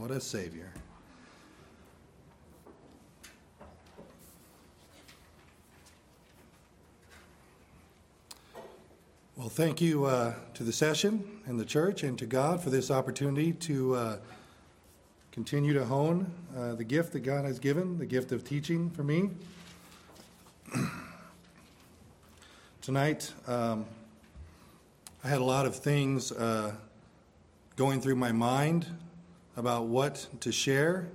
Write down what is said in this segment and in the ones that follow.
What a Savior. Well, thank you uh, to the session and the church and to God for this opportunity to uh, continue to hone uh, the gift that God has given, the gift of teaching for me. Tonight, um, I had a lot of things uh, going through my mind about what to share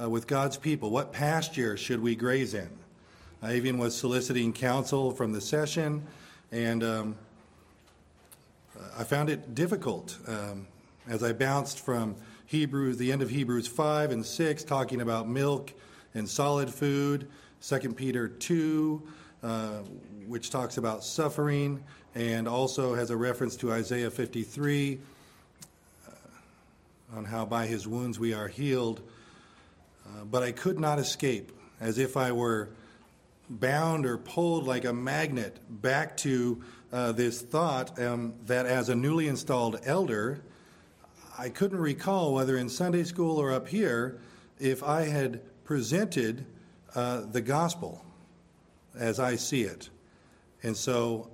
uh, with God's people. What pasture should we graze in? I even was soliciting counsel from the session, and um, I found it difficult um, as I bounced from Hebrews, the end of Hebrews 5 and 6, talking about milk and solid food, 2 Peter 2, uh, which talks about suffering, and also has a reference to Isaiah 53 uh, on how by his wounds we are healed. Uh, but I could not escape, as if I were bound or pulled like a magnet back to uh, this thought um, that as a newly installed elder, I couldn't recall whether in Sunday school or up here if I had presented uh, the gospel as I see it. And so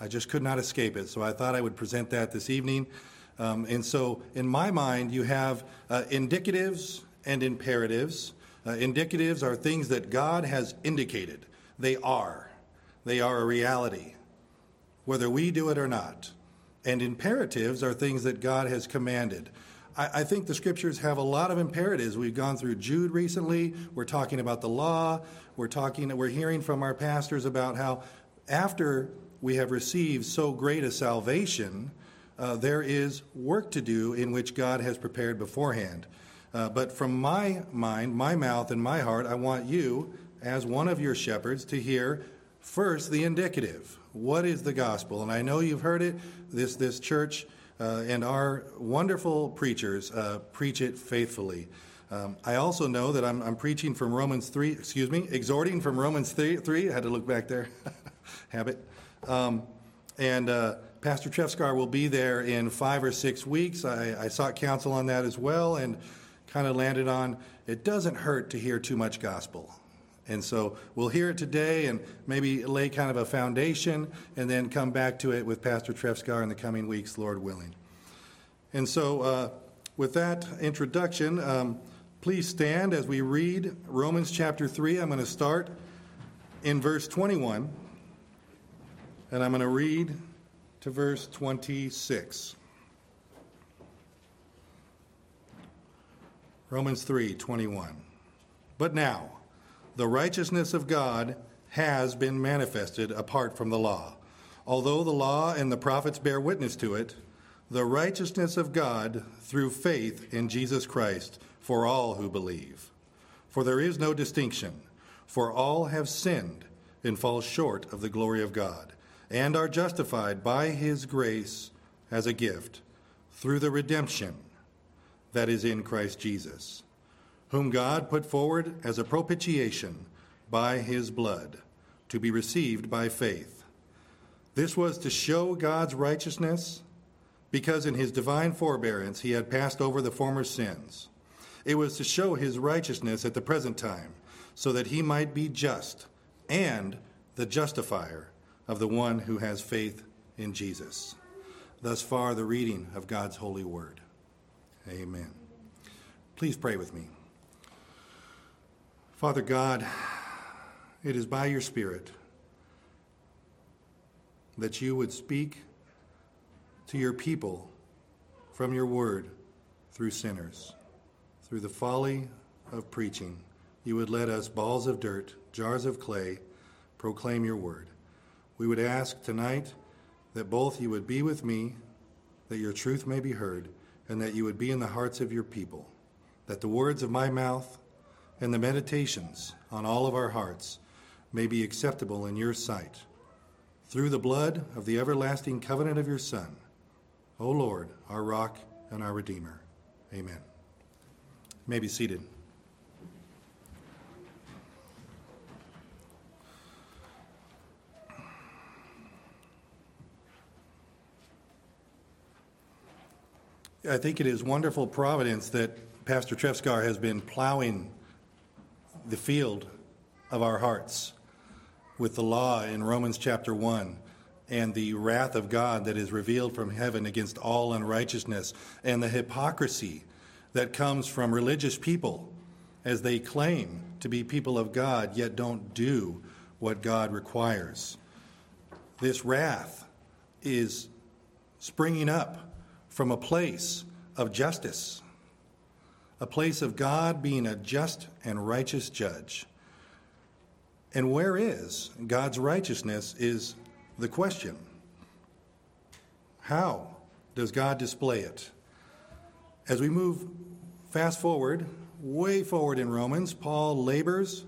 I just could not escape it. So I thought I would present that this evening. Um, and so in my mind, you have uh, indicatives and imperatives. Uh, indicatives are things that God has indicated, they are. They are a reality whether we do it or not. And imperatives are things that God has commanded. I, I, think the scriptures have a lot of imperatives. We've gone through Jude recently. We're talking about the law. We're talking, we're hearing from our pastors about how after we have received so great a salvation, uh, there is work to do in which God has prepared beforehand. Uh, but from my mind, my mouth, and my heart, I want you, as one of your shepherds, to hear first the indicative. What is the gospel? And I know you've heard it. This this church uh, and our wonderful preachers uh, preach it faithfully. Um, I also know that I'm, I'm, preaching from Romans 3, excuse me, exhorting from Romans 3. 3 I had to look back there. Habit. Um, and uh, Pastor Trefskar will be there in five or six weeks. I, I sought counsel on that as well and kind of landed on it doesn't hurt to hear too much gospel. And so we'll hear it today and maybe lay kind of a foundation and then come back to it with Pastor Trefskar in the coming weeks, Lord willing. And so, uh, with that introduction, um, please stand as we read Romans chapter 3. I'm going to start in verse 21, and I'm going to read to verse 26. Romans 3 21. But now, the righteousness of God has been manifested apart from the law. Although the law and the prophets bear witness to it, the righteousness of God through faith in Jesus Christ for all who believe. For there is no distinction, for all have sinned and fall short of the glory of God, and are justified by his grace as a gift through the redemption that is in Christ Jesus whom God put forward as a propitiation by his blood, to be received by faith. This was to show God's righteousness, because in his divine forbearance he had passed over the former sins. It was to show his righteousness at the present time, so that he might be just and the justifier of the one who has faith in Jesus. Thus far, the reading of God's holy word. Amen. Please pray with me. Father God, it is by your Spirit that you would speak to your people from your word through sinners. Through the folly of preaching, you would let us, balls of dirt, jars of clay, proclaim your word. We would ask tonight that both you would be with me, that your truth may be heard, and that you would be in the hearts of your people, that the words of my mouth and the meditations on all of our hearts may be acceptable in your sight. Through the blood of the everlasting covenant of your Son, O Lord, our rock and our Redeemer. Amen. You may be seated. I think it is wonderful providence that Pastor Trefskar has been plowing the field of our hearts with the law in Romans chapter 1 and the wrath of God that is revealed from heaven against all unrighteousness and the hypocrisy that comes from religious people as they claim to be people of God yet don't do what God requires. This wrath is springing up from a place of justice, a place of God being a just and righteous judge. And where is God's righteousness is the question. How does God display it? As we move fast forward, way forward in Romans, Paul labors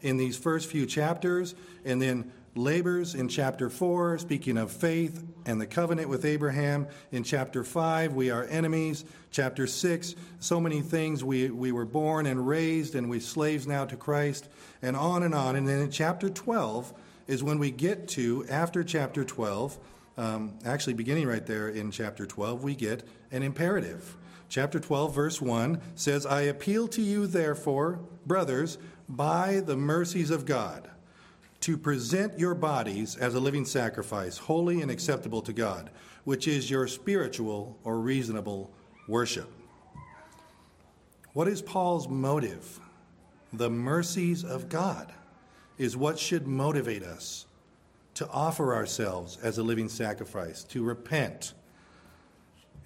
in these first few chapters and then labors in chapter 4, speaking of faith and the covenant with Abraham. In chapter 5, we are enemies. Chapter 6, so many things. We, we were born and raised, and we slaves now to Christ, and on and on. And then in chapter 12 is when we get to, after chapter 12, um, actually beginning right there in chapter 12, we get an imperative. Chapter 12, verse 1 says, I appeal to you, therefore, brothers, by the mercies of God to present your bodies as a living sacrifice, holy and acceptable to God, which is your spiritual or reasonable worship. What is Paul's motive? The mercies of God is what should motivate us to offer ourselves as a living sacrifice, to repent.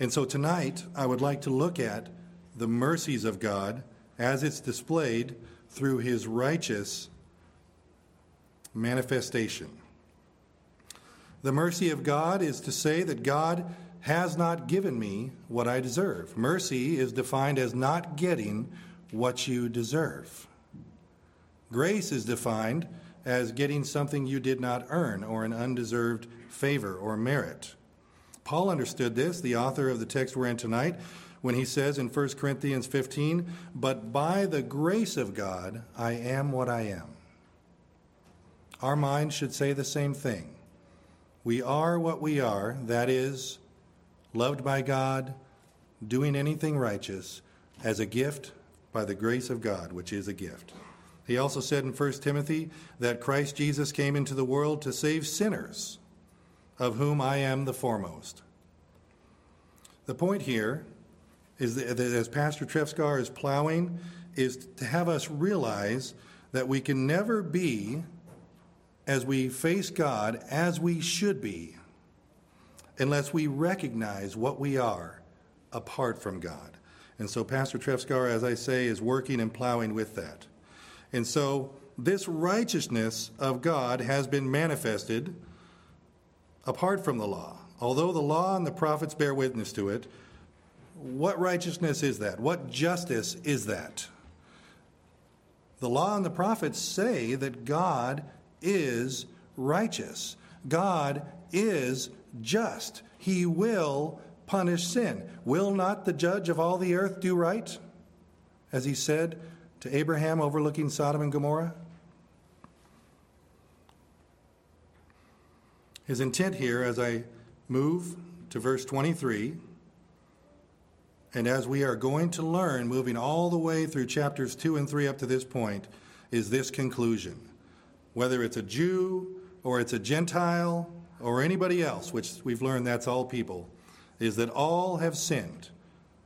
And so tonight, I would like to look at the mercies of God as it's displayed through his righteous manifestation. The mercy of God is to say that God has not given me what I deserve. Mercy is defined as not getting what you deserve. Grace is defined as getting something you did not earn or an undeserved favor or merit. Paul understood this, the author of the text we're in tonight, when he says in 1 Corinthians 15, But by the grace of God I am what I am. Our mind should say the same thing. We are what we are, that is, loved by God, doing anything righteous, as a gift by the grace of God, which is a gift. He also said in 1 Timothy that Christ Jesus came into the world to save sinners, of whom I am the foremost. The point here is that as Pastor Trefskar is plowing, is to have us realize that we can never be as we face God as we should be unless we recognize what we are apart from God. And so Pastor Trefskar, as I say, is working and plowing with that. And so this righteousness of God has been manifested apart from the law. Although the law and the prophets bear witness to it, what righteousness is that? What justice is that? The law and the prophets say that God is righteous. God is just. He will punish sin. Will not the judge of all the earth do right? As he said to Abraham overlooking Sodom and Gomorrah? His intent here, as I move to verse 23, and as we are going to learn, moving all the way through chapters 2 and 3 up to this point, is this conclusion whether it's a Jew or it's a Gentile or anybody else, which we've learned that's all people, is that all have sinned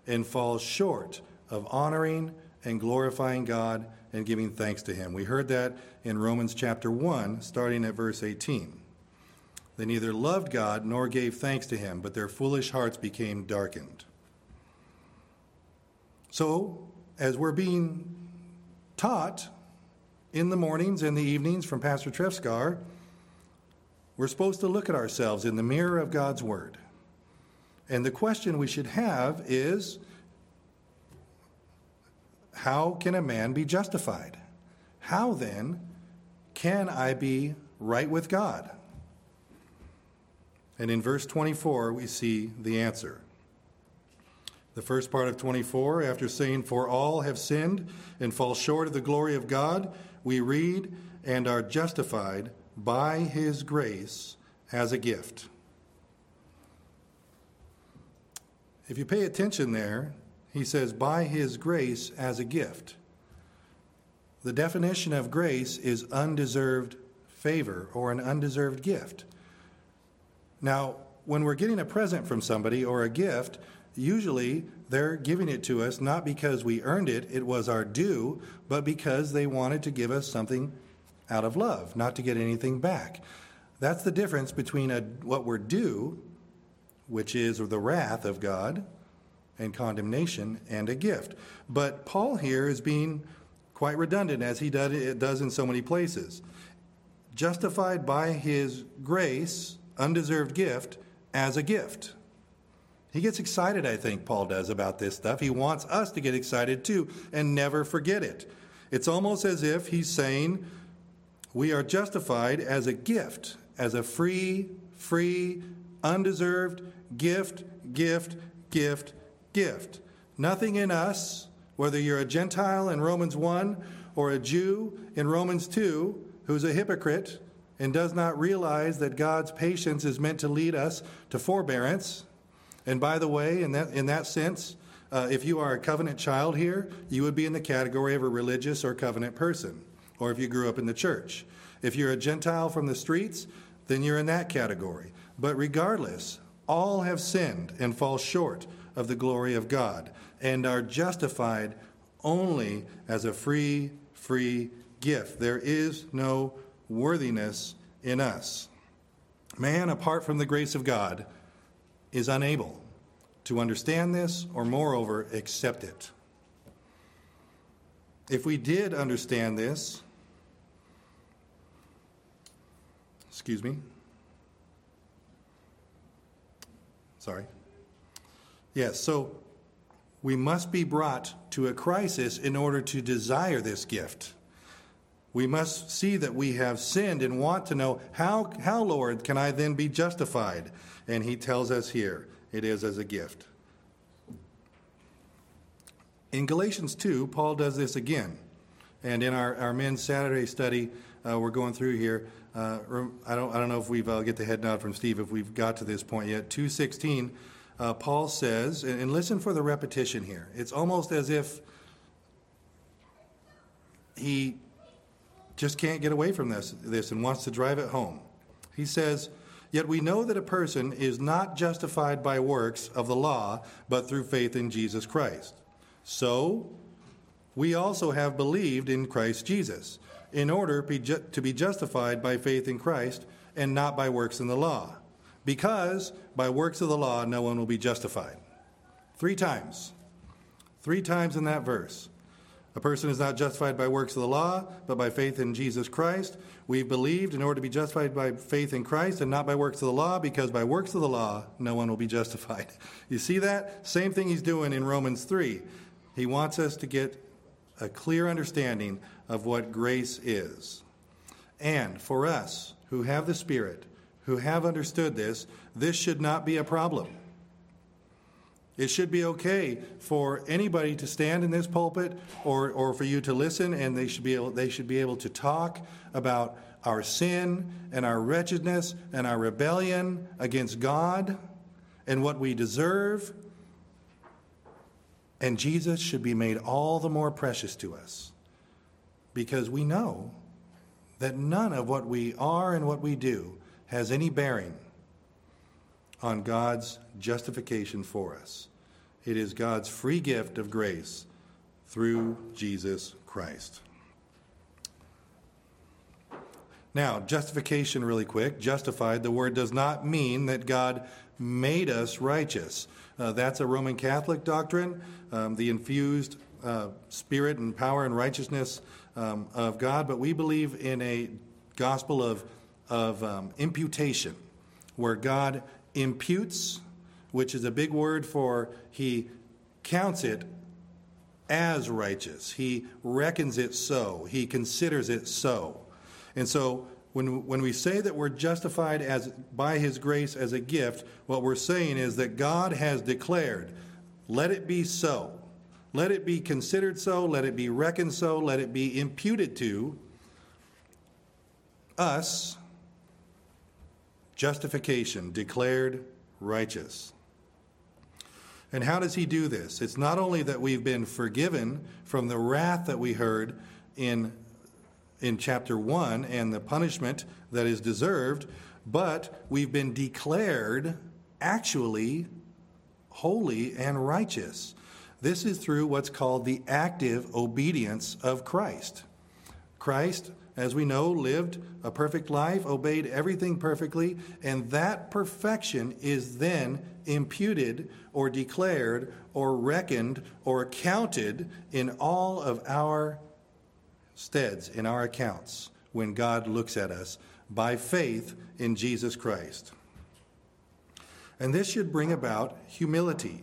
and fall short of honoring and glorifying God and giving thanks to Him. We heard that in Romans chapter 1, starting at verse 18. They neither loved God nor gave thanks to Him, but their foolish hearts became darkened. So, as we're being taught in the mornings and the evenings from Pastor Trefskar, we're supposed to look at ourselves in the mirror of God's Word. And the question we should have is how can a man be justified? How then can I be right with God? And in verse 24, we see the answer. The first part of 24, after saying, For all have sinned and fall short of the glory of God, we read, and are justified by his grace as a gift. If you pay attention there, he says, by his grace as a gift. The definition of grace is undeserved favor or an undeserved gift. Now, when we're getting a present from somebody or a gift, usually they're giving it to us not because we earned it, it was our due, but because they wanted to give us something out of love, not to get anything back. That's the difference between a, what we're due, which is the wrath of God and condemnation, and a gift. But Paul here is being quite redundant, as he does in so many places. Justified by his grace, undeserved gift, as a gift. He gets excited, I think, Paul does, about this stuff. He wants us to get excited too and never forget it. It's almost as if he's saying we are justified as a gift, as a free, free, undeserved gift, gift, gift, gift. Nothing in us, whether you're a Gentile in Romans 1 or a Jew in Romans 2 who's a hypocrite and does not realize that God's patience is meant to lead us to forbearance. And by the way, in that, in that sense, uh, if you are a covenant child here, you would be in the category of a religious or covenant person, or if you grew up in the church. If you're a Gentile from the streets, then you're in that category. But regardless, all have sinned and fall short of the glory of God and are justified only as a free, free gift. There is no worthiness in us. Man, apart from the grace of God, is unable to understand this or, moreover, accept it. If we did understand this, excuse me, sorry. Yes, so we must be brought to a crisis in order to desire this gift. We must see that we have sinned and want to know how, how, Lord, can I then be justified? And he tells us here it is as a gift. In Galatians 2, Paul does this again. And in our, our men's Saturday study, uh, we're going through here. Uh, I, don't, I don't know if we've, I'll get the head nod from Steve if we've got to this point yet. 216, uh, Paul says, and, and listen for the repetition here. It's almost as if he just can't get away from this, this and wants to drive it home. He says, Yet we know that a person is not justified by works of the law, but through faith in Jesus Christ. So, we also have believed in Christ Jesus, in order to be justified by faith in Christ and not by works in the law. Because by works of the law, no one will be justified. Three times. Three times in that verse. A person is not justified by works of the law, but by faith in Jesus Christ. We've believed in order to be justified by faith in Christ and not by works of the law, because by works of the law, no one will be justified. You see that? Same thing he's doing in Romans 3. He wants us to get a clear understanding of what grace is. And for us who have the Spirit, who have understood this, this should not be a problem. It should be okay for anybody to stand in this pulpit or, or for you to listen, and they should, be able, they should be able to talk about our sin and our wretchedness and our rebellion against God and what we deserve. And Jesus should be made all the more precious to us because we know that none of what we are and what we do has any bearing on God's justification for us. It is God's free gift of grace through Jesus Christ. Now, justification, really quick. Justified, the word does not mean that God made us righteous. Uh, that's a Roman Catholic doctrine. Um, the infused uh, spirit and power and righteousness um, of God, but we believe in a gospel of, of um, imputation, where God imputes, which is a big word for he counts it as righteous. He reckons it so. He considers it so. And so when, when we say that we're justified as by his grace as a gift, what we're saying is that God has declared, let it be so. Let it be considered so, let it be reckoned so, let it be imputed to us justification, declared righteous. And how does he do this? It's not only that we've been forgiven from the wrath that we heard in, in chapter 1 and the punishment that is deserved, but we've been declared actually holy and righteous. This is through what's called the active obedience of Christ. Christ, as we know, lived a perfect life, obeyed everything perfectly, and that perfection is then imputed or declared or reckoned or counted in all of our steads, in our accounts, when God looks at us by faith in Jesus Christ. And this should bring about humility.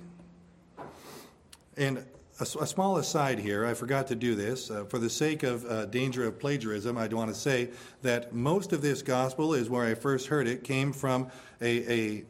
And a, a small aside here, I forgot to do this. Uh, for the sake of uh, danger of plagiarism, I want to say that most of this gospel is where I first heard it, came from a, a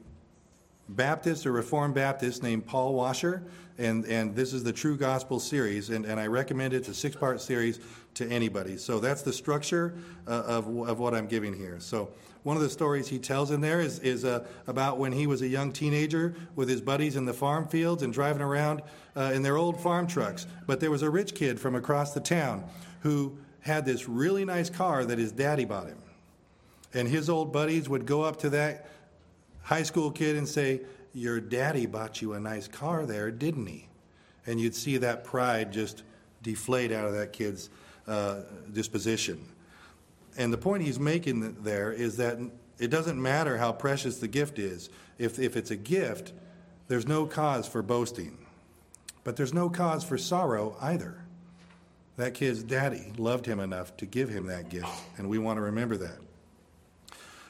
Baptist, a Reformed Baptist named Paul Washer, and, and this is the True Gospel series, and, and I recommend it. It's a six part series to anybody. So that's the structure uh, of, of what I'm giving here. So one of the stories he tells in there is, is uh, about when he was a young teenager with his buddies in the farm fields and driving around uh, in their old farm trucks. But there was a rich kid from across the town who had this really nice car that his daddy bought him. And his old buddies would go up to that high school kid and say, Your daddy bought you a nice car there, didn't he? And you'd see that pride just deflate out of that kid's uh, disposition. And the point he's making there is that it doesn't matter how precious the gift is. If, if it's a gift, there's no cause for boasting. But there's no cause for sorrow either. That kid's daddy loved him enough to give him that gift, and we want to remember that.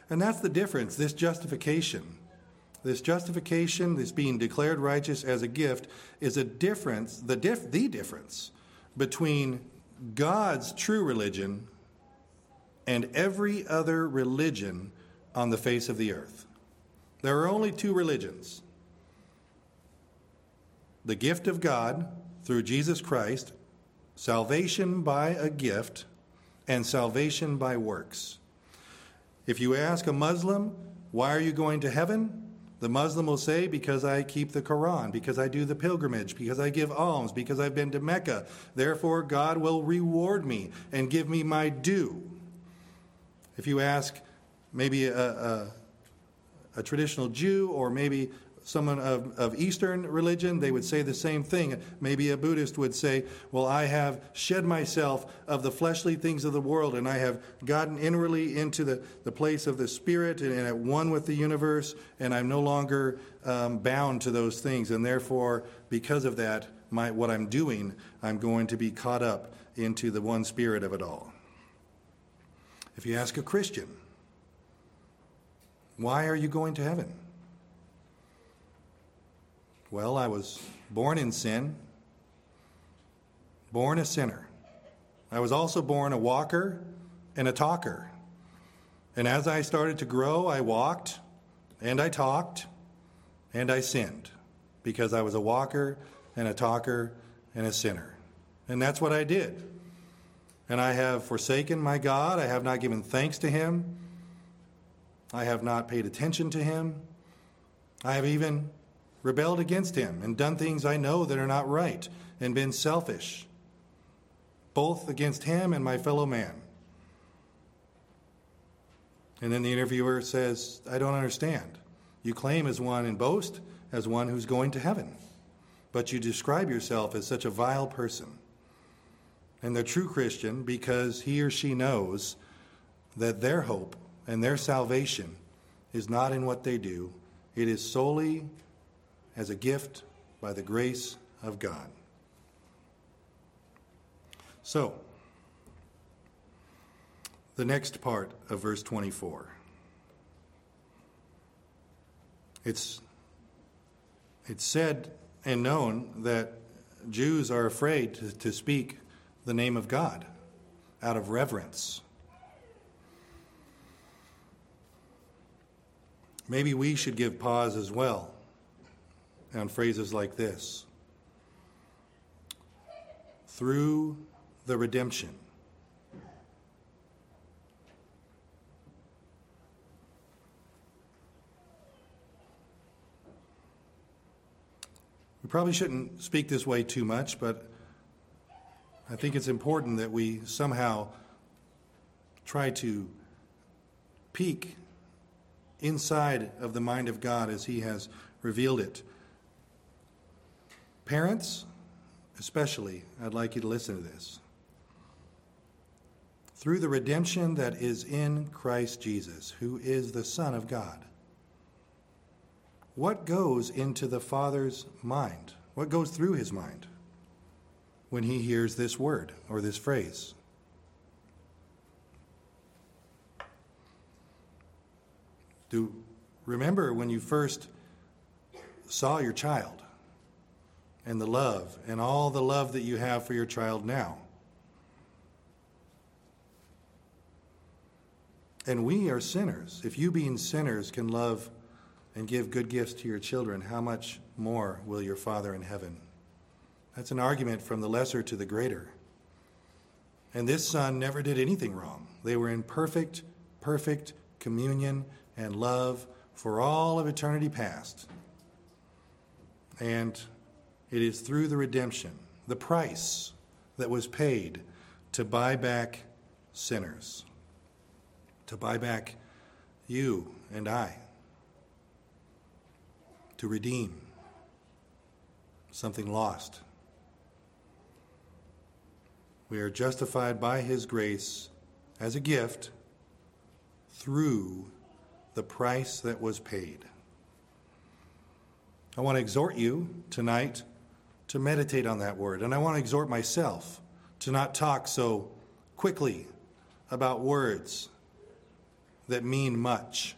And that's the difference this justification. This justification, this being declared righteous as a gift, is a difference, the, dif- the difference between God's true religion and every other religion on the face of the earth. There are only two religions the gift of God through Jesus Christ, salvation by a gift, and salvation by works. If you ask a Muslim, why are you going to heaven? The Muslim will say, because I keep the Quran, because I do the pilgrimage, because I give alms, because I've been to Mecca. Therefore, God will reward me and give me my due. If you ask maybe a, a, a traditional Jew or maybe someone of, of Eastern religion, they would say the same thing. Maybe a Buddhist would say, Well, I have shed myself of the fleshly things of the world, and I have gotten inwardly into the, the place of the Spirit and, and at one with the universe, and I'm no longer um, bound to those things. And therefore, because of that, my, what I'm doing, I'm going to be caught up into the one spirit of it all. If you ask a Christian, why are you going to heaven? Well, I was born in sin, born a sinner. I was also born a walker and a talker. And as I started to grow, I walked and I talked and I sinned because I was a walker and a talker and a sinner. And that's what I did. And I have forsaken my God. I have not given thanks to him. I have not paid attention to him. I have even rebelled against him and done things I know that are not right and been selfish, both against him and my fellow man. And then the interviewer says, I don't understand. You claim as one and boast as one who's going to heaven, but you describe yourself as such a vile person and the true Christian because he or she knows that their hope and their salvation is not in what they do, it is solely as a gift by the grace of God. So, the next part of verse 24. It's, it's said and known that Jews are afraid to, to speak the name of God out of reverence. Maybe we should give pause as well on phrases like this through the redemption. We probably shouldn't speak this way too much, but I think it's important that we somehow try to peek inside of the mind of God as He has revealed it. Parents, especially, I'd like you to listen to this. Through the redemption that is in Christ Jesus, who is the Son of God, what goes into the Father's mind? What goes through his mind when he hears this word or this phrase? Do remember when you first saw your child and the love and all the love that you have for your child now. And we are sinners. If you, being sinners, can love and give good gifts to your children, how much more will your Father in heaven? That's an argument from the lesser to the greater. And this son never did anything wrong. They were in perfect, perfect communion and love for all of eternity past. And it is through the redemption, the price that was paid to buy back sinners, to buy back you and I, to redeem something lost. We are justified by His grace as a gift through the price that was paid. I want to exhort you tonight to meditate on that word. And I want to exhort myself to not talk so quickly about words that mean much.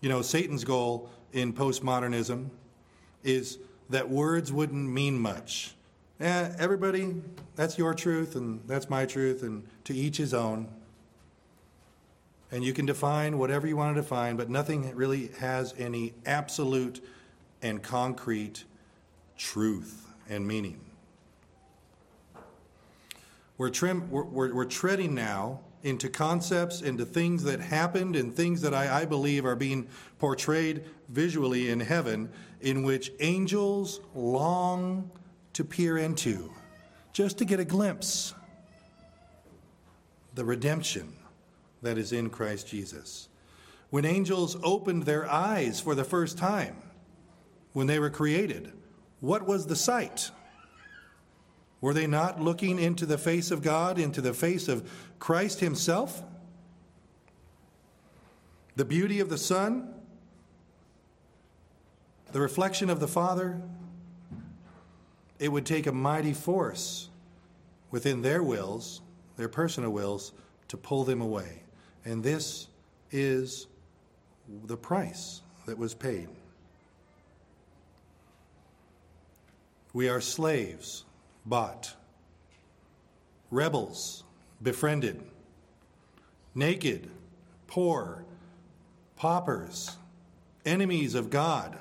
You know, Satan's goal in postmodernism is that words wouldn't mean much. Eh, everybody, that's your truth and that's my truth, and to each his own. And you can define whatever you want to define, but nothing really has any absolute and concrete truth and meaning. We're, trim, we're, we're, we're, treading now into concepts, into things that happened, and things that I, I believe are being portrayed visually in heaven, in which angels long to peer into, just to get a glimpse. The redemption that is in Christ Jesus. When angels opened their eyes for the first time, when they were created, what was the sight? Were they not looking into the face of God, into the face of Christ Himself? The beauty of the Son? The reflection of the Father? It would take a mighty force within their wills, their personal wills, to pull them away. And this is the price that was paid. We are slaves, bought, rebels, befriended, naked, poor, paupers, enemies of God.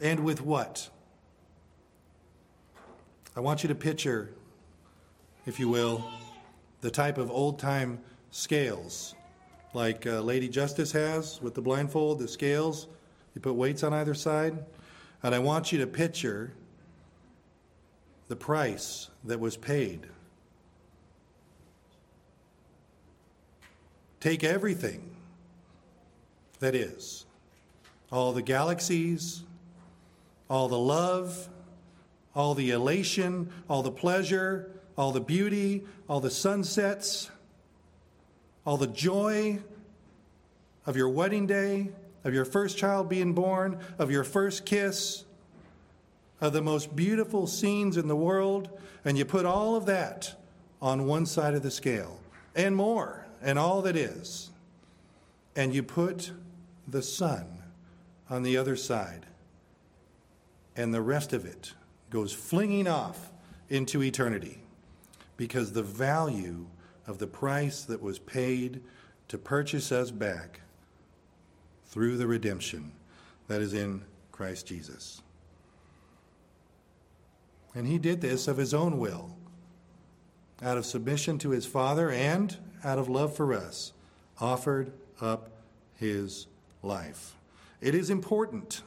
And with what? I want you to picture, if you will, the type of old time scales like uh, Lady Justice has with the blindfold, the scales. You put weights on either side. And I want you to picture the price that was paid. Take everything that is all the galaxies, all the love, all the elation, all the pleasure, all the beauty, all the sunsets, all the joy of your wedding day, of your first child being born, of your first kiss, of the most beautiful scenes in the world, and you put all of that on one side of the scale and more, and all that is, and you put the sun on the other side, and the rest of it goes flinging off into eternity because the value of the price that was paid to purchase us back through the redemption that is in Christ Jesus. And he did this of his own will, out of submission to his Father and out of love for us, offered up his life. It is important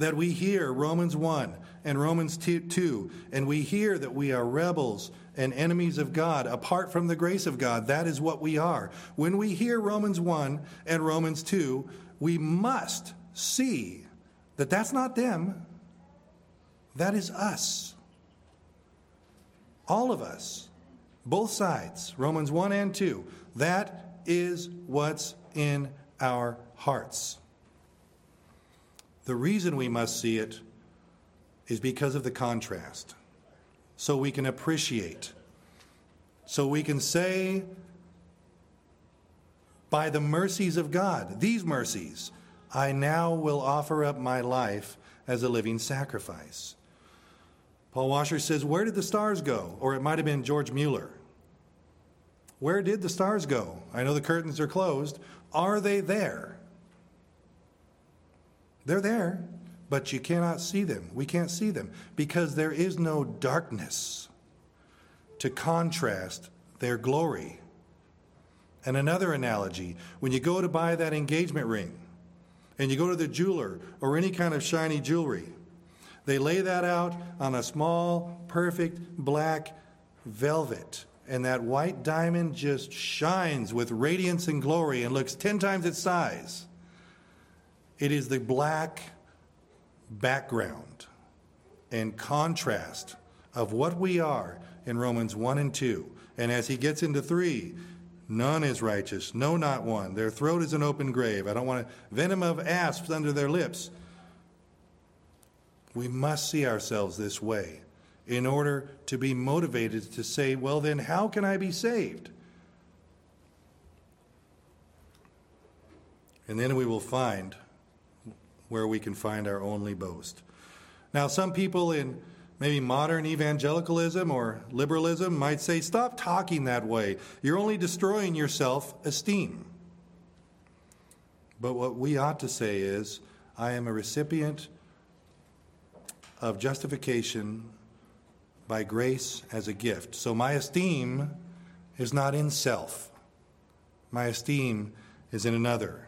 that we hear Romans 1 and Romans 2, and we hear that we are rebels and enemies of God apart from the grace of God. That is what we are. When we hear Romans 1 and Romans 2, we must see that that's not them, that is us. All of us, both sides, Romans 1 and 2, that is what's in our hearts. The reason we must see it is because of the contrast. So we can appreciate. So we can say, by the mercies of God, these mercies, I now will offer up my life as a living sacrifice. Paul Washer says, Where did the stars go? Or it might have been George Mueller. Where did the stars go? I know the curtains are closed. Are they there? They're there, but you cannot see them. We can't see them because there is no darkness to contrast their glory. And another analogy when you go to buy that engagement ring and you go to the jeweler or any kind of shiny jewelry, they lay that out on a small, perfect black velvet. And that white diamond just shines with radiance and glory and looks 10 times its size. It is the black background and contrast of what we are in Romans 1 and 2. And as he gets into 3, none is righteous, no, not one. Their throat is an open grave. I don't want a venom of asps under their lips. We must see ourselves this way in order to be motivated to say, well, then, how can I be saved? And then we will find where we can find our only boast. Now, some people in maybe modern evangelicalism or liberalism might say, stop talking that way. You're only destroying your self esteem. But what we ought to say is, I am a recipient of justification by grace as a gift. So my esteem is not in self, my esteem is in another.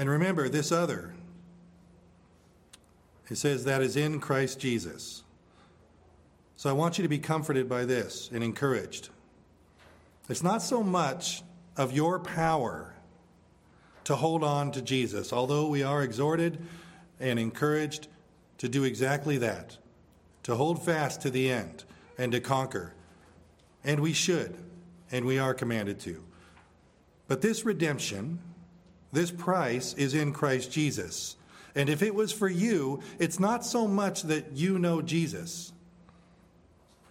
And remember, this other, it says that is in Christ Jesus. So I want you to be comforted by this and encouraged. It's not so much of your power to hold on to Jesus, although we are exhorted and encouraged to do exactly that, to hold fast to the end and to conquer. And we should, and we are commanded to. But this redemption, this price is in Christ Jesus. And if it was for you, it's not so much that you know Jesus.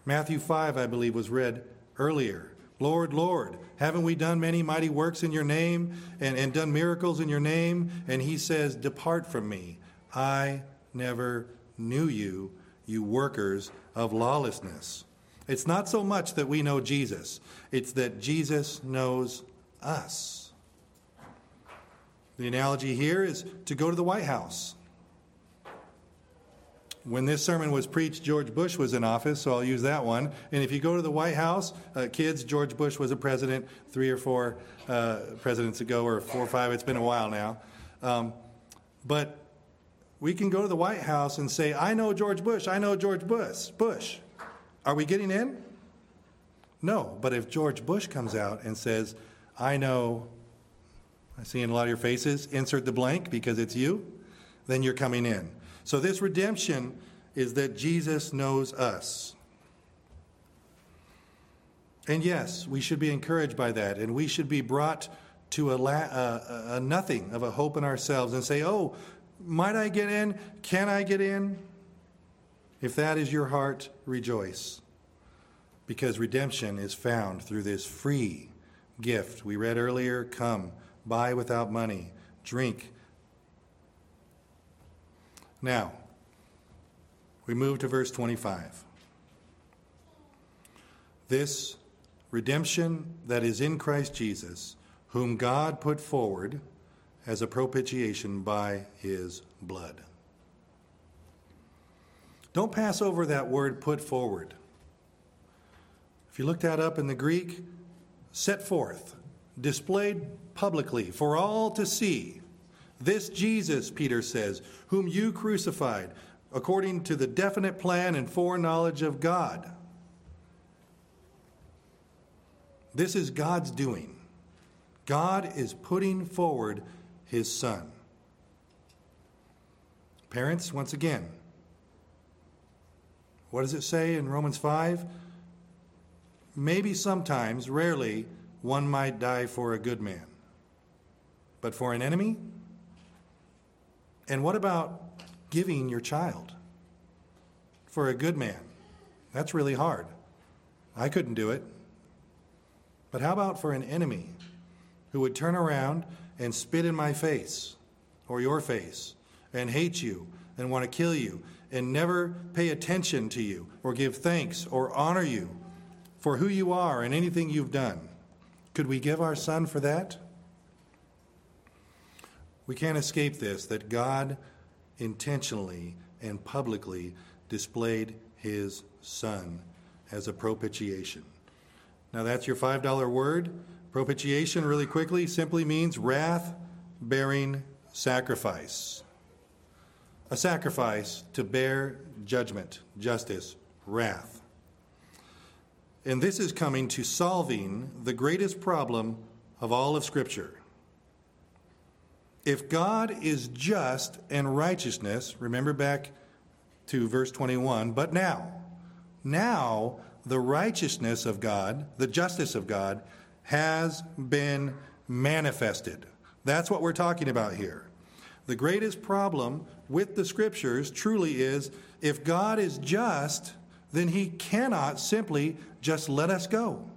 Matthew 5, I believe, was read earlier. Lord, Lord, haven't we done many mighty works in your name and, and done miracles in your name? And he says, Depart from me. I never knew you, you workers of lawlessness. It's not so much that we know Jesus, it's that Jesus knows us. The analogy here is to go to the White House. When this sermon was preached, George Bush was in office, so I'll use that one. And if you go to the White House, uh, kids, George Bush was a president three or four uh, presidents ago, or four or five, it's been a while now. Um, but we can go to the White House and say, I know George Bush, I know George Bush. Bush. Are we getting in? No. But if George Bush comes out and says, I know I see in a lot of your faces, insert the blank because it's you, then you're coming in. So this redemption is that Jesus knows us. And yes, we should be encouraged by that, and we should be brought to a, la- a, a nothing of a hope in ourselves and say, oh, might I get in? Can I get in? If that is your heart, rejoice. Because redemption is found through this free gift. We read earlier, come buy without money, drink. Now, we move to verse 25. This redemption that is in Christ Jesus, whom God put forward as a propitiation by his blood. Don't pass over that word put forward. If you look that up in the Greek, set forth, displayed publicly for all to see. This Jesus, Peter says, whom you crucified, according to the definite plan and foreknowledge of God. This is God's doing. God is putting forward his Son. Parents, once again, what does it say in Romans 5? Maybe sometimes, rarely, one might die for a good man. But for an enemy? And what about giving your child for a good man? That's really hard. I couldn't do it. But how about for an enemy who would turn around and spit in my face or your face and hate you and want to kill you and never pay attention to you or give thanks or honor you for who you are and anything you've done? Could we give our son for that? We can't escape this that God intentionally and publicly displayed his son as a propitiation. Now, that's your $5 word. Propitiation, really quickly, simply means wrath bearing sacrifice. A sacrifice to bear judgment, justice, wrath. And this is coming to solving the greatest problem of all of Scripture. If God is just and righteousness, remember back to verse 21, but now, now the righteousness of God, the justice of God, has been manifested. That's what we're talking about here. The greatest problem with the scriptures truly is if God is just, then he cannot simply just let us go.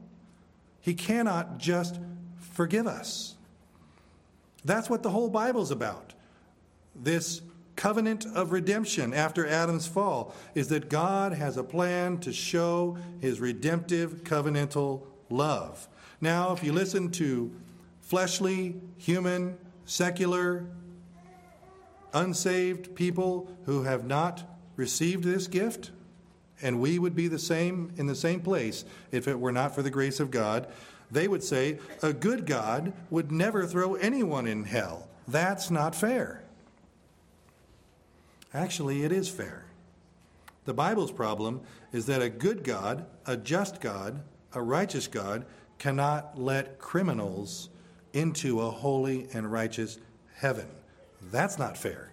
He cannot just forgive us. That's what the whole Bible's about. This covenant of redemption after Adam's fall is that God has a plan to show his redemptive covenantal love. Now, if you listen to fleshly, human, secular, unsaved people who have not received this gift, and we would be the same in the same place if it were not for the grace of God, they would say a good God would never throw anyone in hell. That's not fair. Actually, it is fair. The Bible's problem is that a good God, a just God, a righteous God, cannot let criminals into a holy and righteous heaven. That's not fair.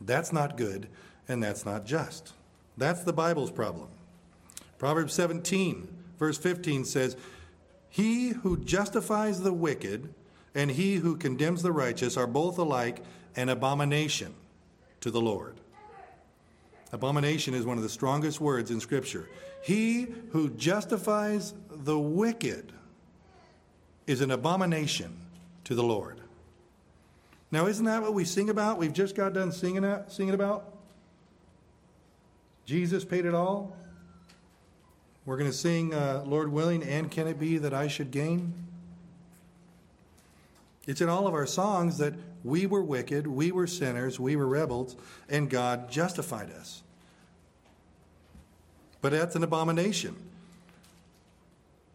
That's not good, and that's not just. That's the Bible's problem. Proverbs 17, verse 15 says, He who justifies the wicked and he who condemns the righteous are both alike an abomination to the Lord. Abomination is one of the strongest words in Scripture. He who justifies the wicked is an abomination to the Lord. Now, isn't that what we sing about? We've just got done singing, that, singing about. Jesus paid it all. We're going to sing, uh, Lord willing, and can it be that I should gain? It's in all of our songs that we were wicked, we were sinners, we were rebels, and God justified us. But that's an abomination.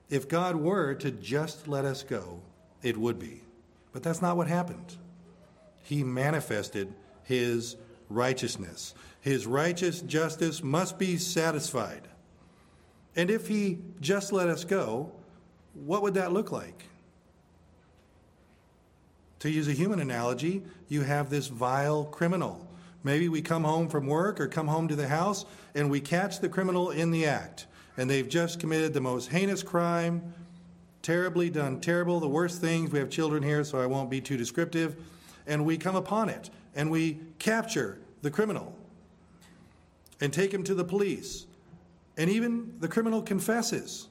If God were to just let us go, it would be. But that's not what happened. He manifested his righteousness. His righteous justice must be satisfied. And if he just let us go, what would that look like? To use a human analogy, you have this vile criminal. Maybe we come home from work or come home to the house and we catch the criminal in the act and they've just committed the most heinous crime, terribly done terrible, the worst things. We have children here, so I won't be too descriptive. And we come upon it and we capture the criminal and take him to the police. And even the criminal confesses.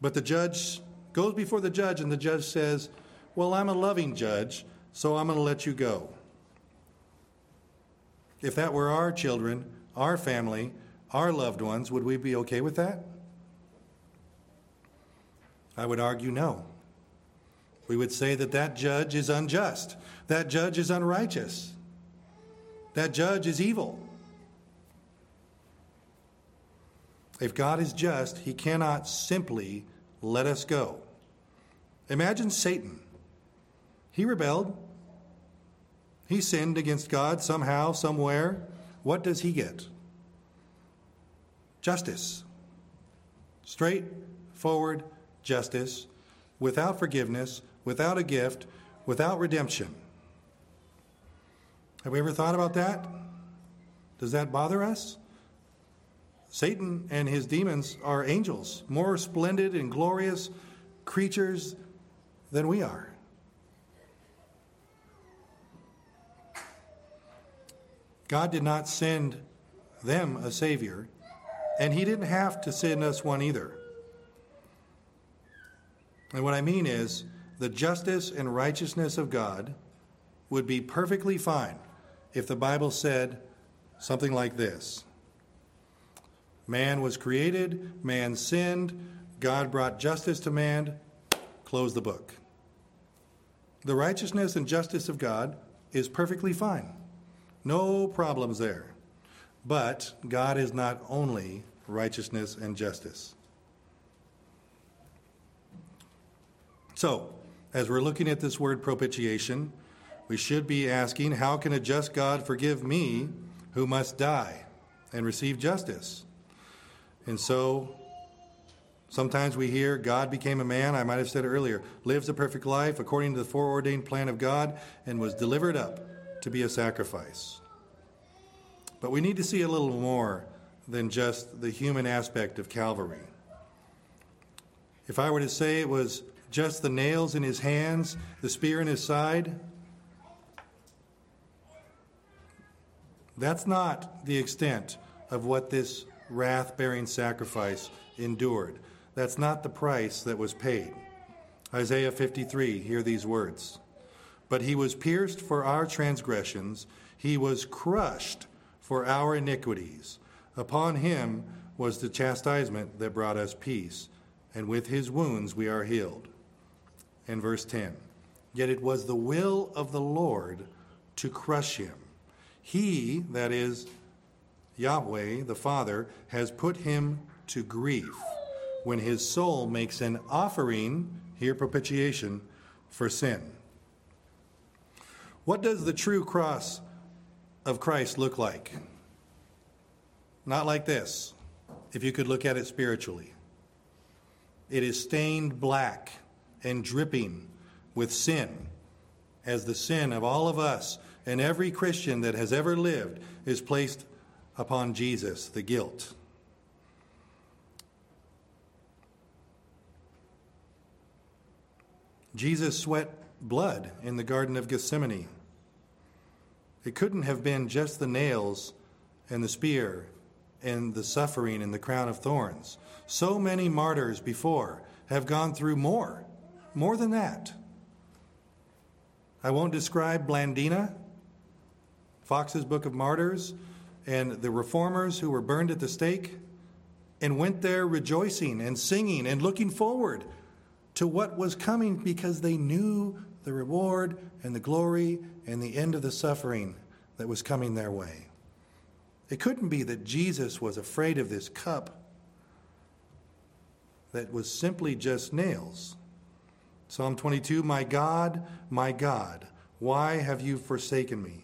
But the judge goes before the judge, and the judge says, Well, I'm a loving judge, so I'm going to let you go. If that were our children, our family, our loved ones, would we be okay with that? I would argue no. We would say that that judge is unjust, that judge is unrighteous, that judge is evil. If God is just, he cannot simply let us go. Imagine Satan. He rebelled. He sinned against God somehow, somewhere. What does he get? Justice. Straightforward justice, without forgiveness, without a gift, without redemption. Have we ever thought about that? Does that bother us? Satan and his demons are angels, more splendid and glorious creatures than we are. God did not send them a Savior, and He didn't have to send us one either. And what I mean is, the justice and righteousness of God would be perfectly fine if the Bible said something like this Man was created, man sinned, God brought justice to man, close the book. The righteousness and justice of God is perfectly fine. No problems there. But God is not only righteousness and justice. So, as we're looking at this word propitiation, we should be asking how can a just God forgive me who must die and receive justice? And so sometimes we hear God became a man, I might have said earlier, lives a perfect life according to the foreordained plan of God, and was delivered up to be a sacrifice. But we need to see a little more than just the human aspect of Calvary. If I were to say it was just the nails in his hands, the spear in his side, that's not the extent of what this wrath bearing sacrifice endured. That's not the price that was paid. Isaiah 53, hear these words. But he was pierced for our transgressions, he was crushed for our iniquities. Upon him was the chastisement that brought us peace, and with his wounds we are healed. And verse 10 Yet it was the will of the Lord to crush him. He, that is, Yahweh, the Father, has put him to grief when his soul makes an offering, here propitiation, for sin. What does the true cross of Christ look like? Not like this, if you could look at it spiritually. It is stained black and dripping with sin, as the sin of all of us and every Christian that has ever lived is placed upon Jesus, the guilt. Jesus sweat blood in the Garden of Gethsemane. It couldn't have been just the nails and the spear and the suffering and the crown of thorns. So many martyrs before have gone through more, more than that. I won't describe Blandina, Foxe's Book of Martyrs, and the reformers who were burned at the stake and went there rejoicing and singing and looking forward to what was coming because they knew the reward and the glory and the end of the suffering that was coming their way. It couldn't be that Jesus was afraid of this cup that was simply just nails. Psalm 22 My God, my God, why have you forsaken me?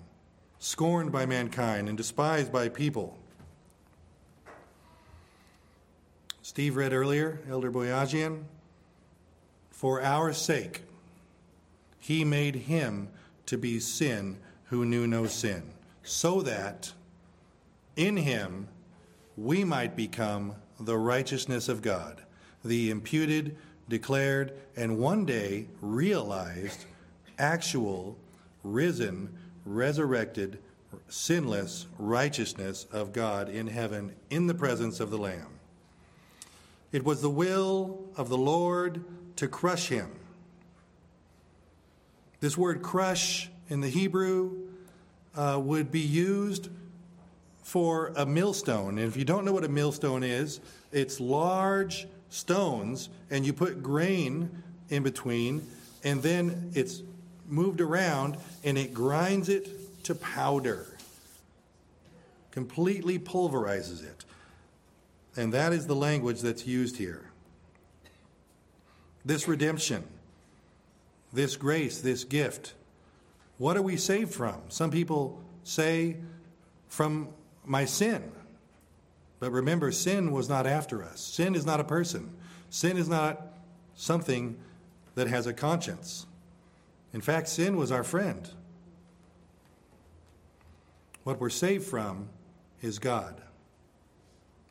scorned by mankind and despised by people. Steve read earlier, Elder Boyajian, for our sake, he made him to be sin who knew no sin, so that in him we might become the righteousness of God, the imputed, declared, and one day realized, actual, risen, resurrected, sinless righteousness of God in heaven in the presence of the Lamb. It was the will of the Lord to crush him. This word crush in the Hebrew uh, would be used for a millstone. And if you don't know what a millstone is, it's large stones, and you put grain in between, and then it's moved around and it grinds it to powder, completely pulverizes it. And that is the language that's used here. This redemption, this grace, this gift, what are we saved from? Some people say, from my sin. But remember, sin was not after us. Sin is not a person. Sin is not something that has a conscience. In fact, sin was our friend. What we're saved from is God,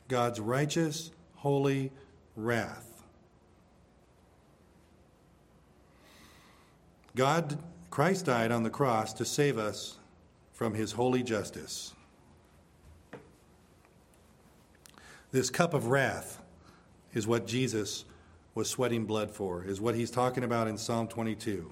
God's righteous, holy wrath. God, Christ died on the cross to save us from his holy justice. This cup of wrath is what Jesus was sweating blood for, is what he's talking about in Psalm 22.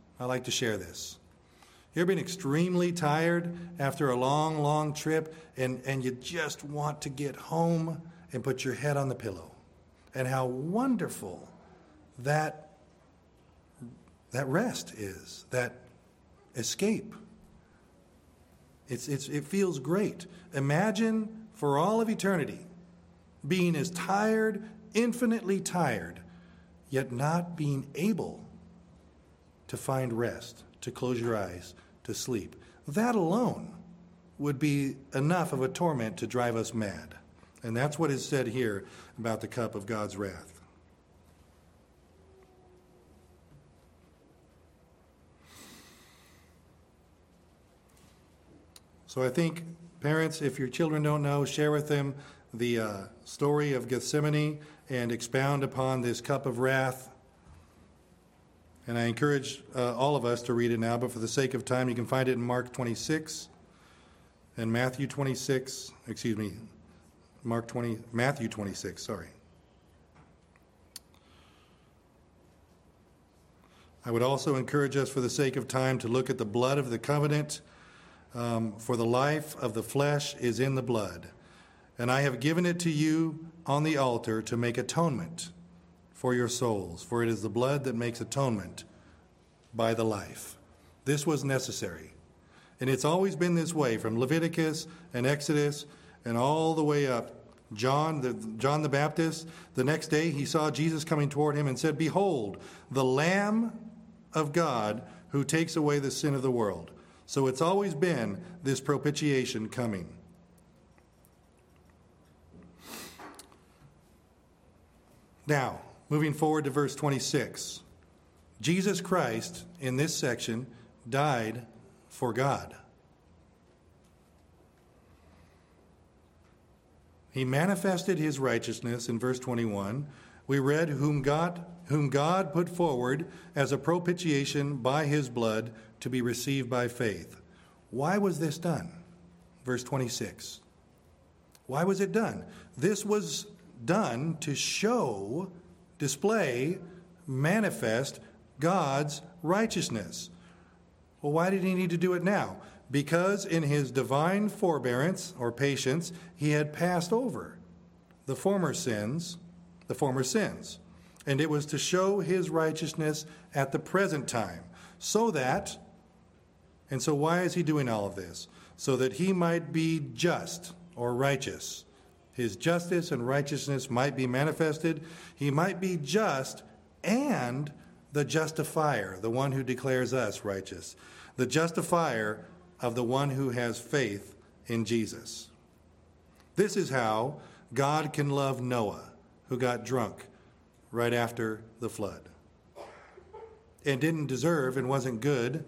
I like to share this. You ever been extremely tired after a long, long trip and, and you just want to get home and put your head on the pillow? And how wonderful that, that rest is, that escape. It's, it's, it feels great. Imagine for all of eternity being as tired, infinitely tired, yet not being able to find rest, to close your eyes, to sleep. That alone would be enough of a torment to drive us mad. And that's what is said here about the cup of God's wrath. So I think, parents, if your children don't know, share with them the uh, story of Gethsemane and expound upon this cup of wrath and I encourage uh, all of us to read it now, but for the sake of time, you can find it in Mark 26 and Matthew 26, excuse me, Mark 20, Matthew 26, sorry. I would also encourage us, for the sake of time, to look at the blood of the covenant, um, for the life of the flesh is in the blood. And I have given it to you on the altar to make atonement for your souls, for it is the blood that makes atonement by the life. This was necessary. And it's always been this way from Leviticus and Exodus and all the way up. John the, John the Baptist, the next day he saw Jesus coming toward him and said, Behold, the Lamb of God who takes away the sin of the world. So it's always been this propitiation coming. Now, Moving forward to verse 26. Jesus Christ, in this section, died for God. He manifested his righteousness in verse 21. We read, whom God, whom God put forward as a propitiation by his blood to be received by faith. Why was this done? Verse 26. Why was it done? This was done to show display, manifest God's righteousness. Well, why did he need to do it now? Because in his divine forbearance or patience, he had passed over the former sins, the former sins. And it was to show his righteousness at the present time, so that, and so why is he doing all of this? So that he might be just or righteous his justice and righteousness might be manifested. He might be just and the justifier, the one who declares us righteous, the justifier of the one who has faith in Jesus. This is how God can love Noah, who got drunk right after the flood. and didn't deserve and wasn't good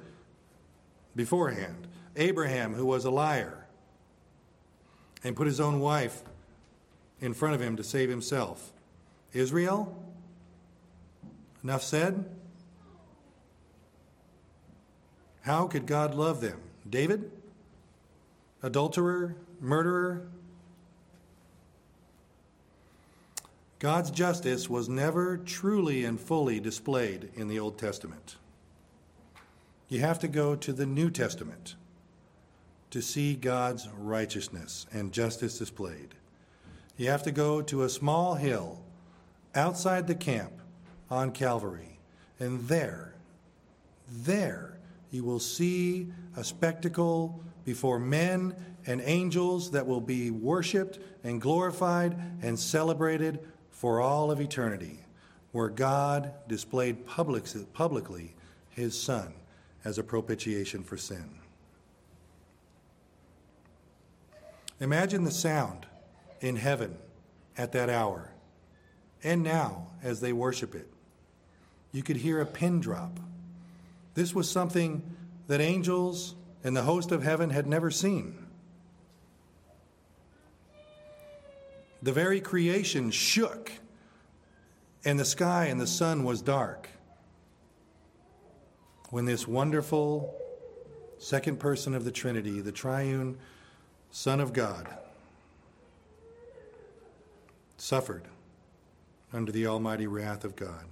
beforehand. Abraham, who was a liar and put his own wife in front of him to save himself. Israel, enough said. How could God love them? David, adulterer, murderer. God's justice was never truly and fully displayed in the Old Testament. You have to go to the New Testament to see God's righteousness and justice displayed. You have to go to a small hill outside the camp on Calvary, and there, there, you will see a spectacle before men and angels that will be worshiped and glorified and celebrated for all of eternity, where God displayed public, publicly his Son as a propitiation for sin. Imagine the sound in heaven at that hour and now as they worship it. You could hear a pin drop. This was something that angels and the host of heaven had never seen. The very creation shook, and the sky and the sun was dark when this wonderful second person of the Trinity, the triune Son of God, suffered under the almighty wrath of God.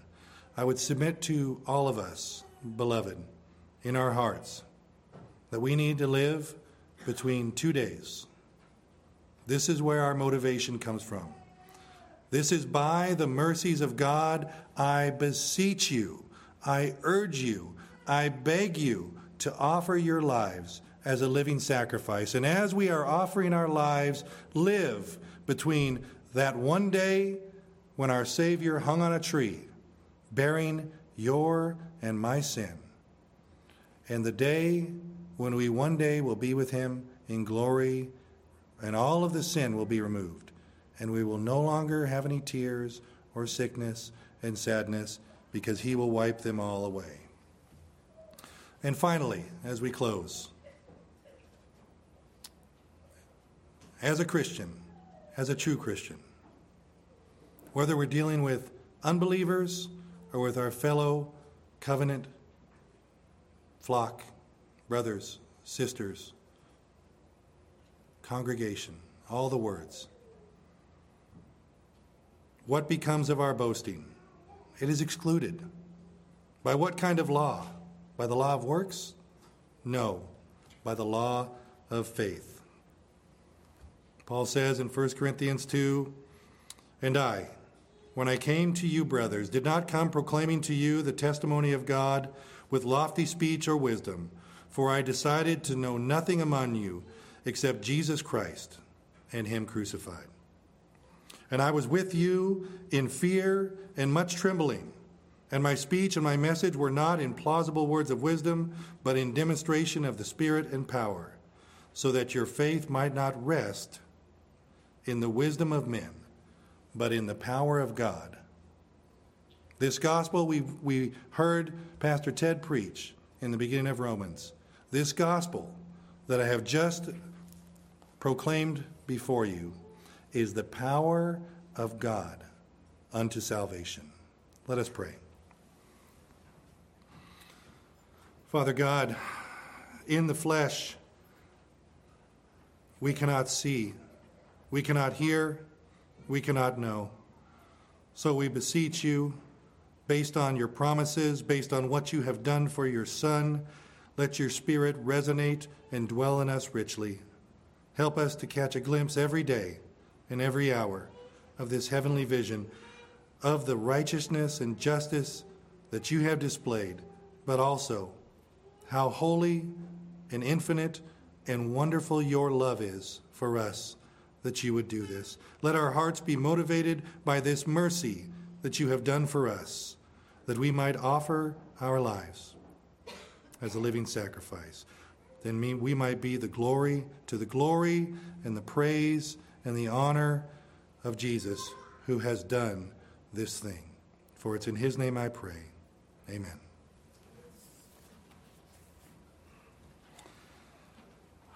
I would submit to all of us, beloved, in our hearts, that we need to live between two days. This is where our motivation comes from. This is by the mercies of God, I beseech you, I urge you, I beg you to offer your lives as a living sacrifice. And as we are offering our lives, live between that one day when our Savior hung on a tree, bearing your and my sin, and the day when we one day will be with Him in glory, and all of the sin will be removed, and we will no longer have any tears or sickness and sadness because He will wipe them all away. And finally, as we close, as a Christian, as a true Christian, whether we're dealing with unbelievers or with our fellow covenant flock, brothers, sisters, congregation, all the words. What becomes of our boasting? It is excluded. By what kind of law? By the law of works? No, by the law of faith. Paul says in 1 Corinthians 2 And I, when I came to you, brothers, did not come proclaiming to you the testimony of God with lofty speech or wisdom, for I decided to know nothing among you except Jesus Christ and Him crucified. And I was with you in fear and much trembling. And my speech and my message were not in plausible words of wisdom, but in demonstration of the Spirit and power, so that your faith might not rest in the wisdom of men, but in the power of God. This gospel we, we heard Pastor Ted preach in the beginning of Romans. This gospel that I have just proclaimed before you is the power of God unto salvation. Let us pray. Father God, in the flesh, we cannot see, we cannot hear, we cannot know. So we beseech you, based on your promises, based on what you have done for your Son, let your Spirit resonate and dwell in us richly. Help us to catch a glimpse every day and every hour of this heavenly vision of the righteousness and justice that you have displayed, but also how holy and infinite and wonderful your love is for us that you would do this. Let our hearts be motivated by this mercy that you have done for us, that we might offer our lives as a living sacrifice. Then we might be the glory to the glory and the praise and the honor of Jesus who has done this thing. For it's in his name I pray. Amen.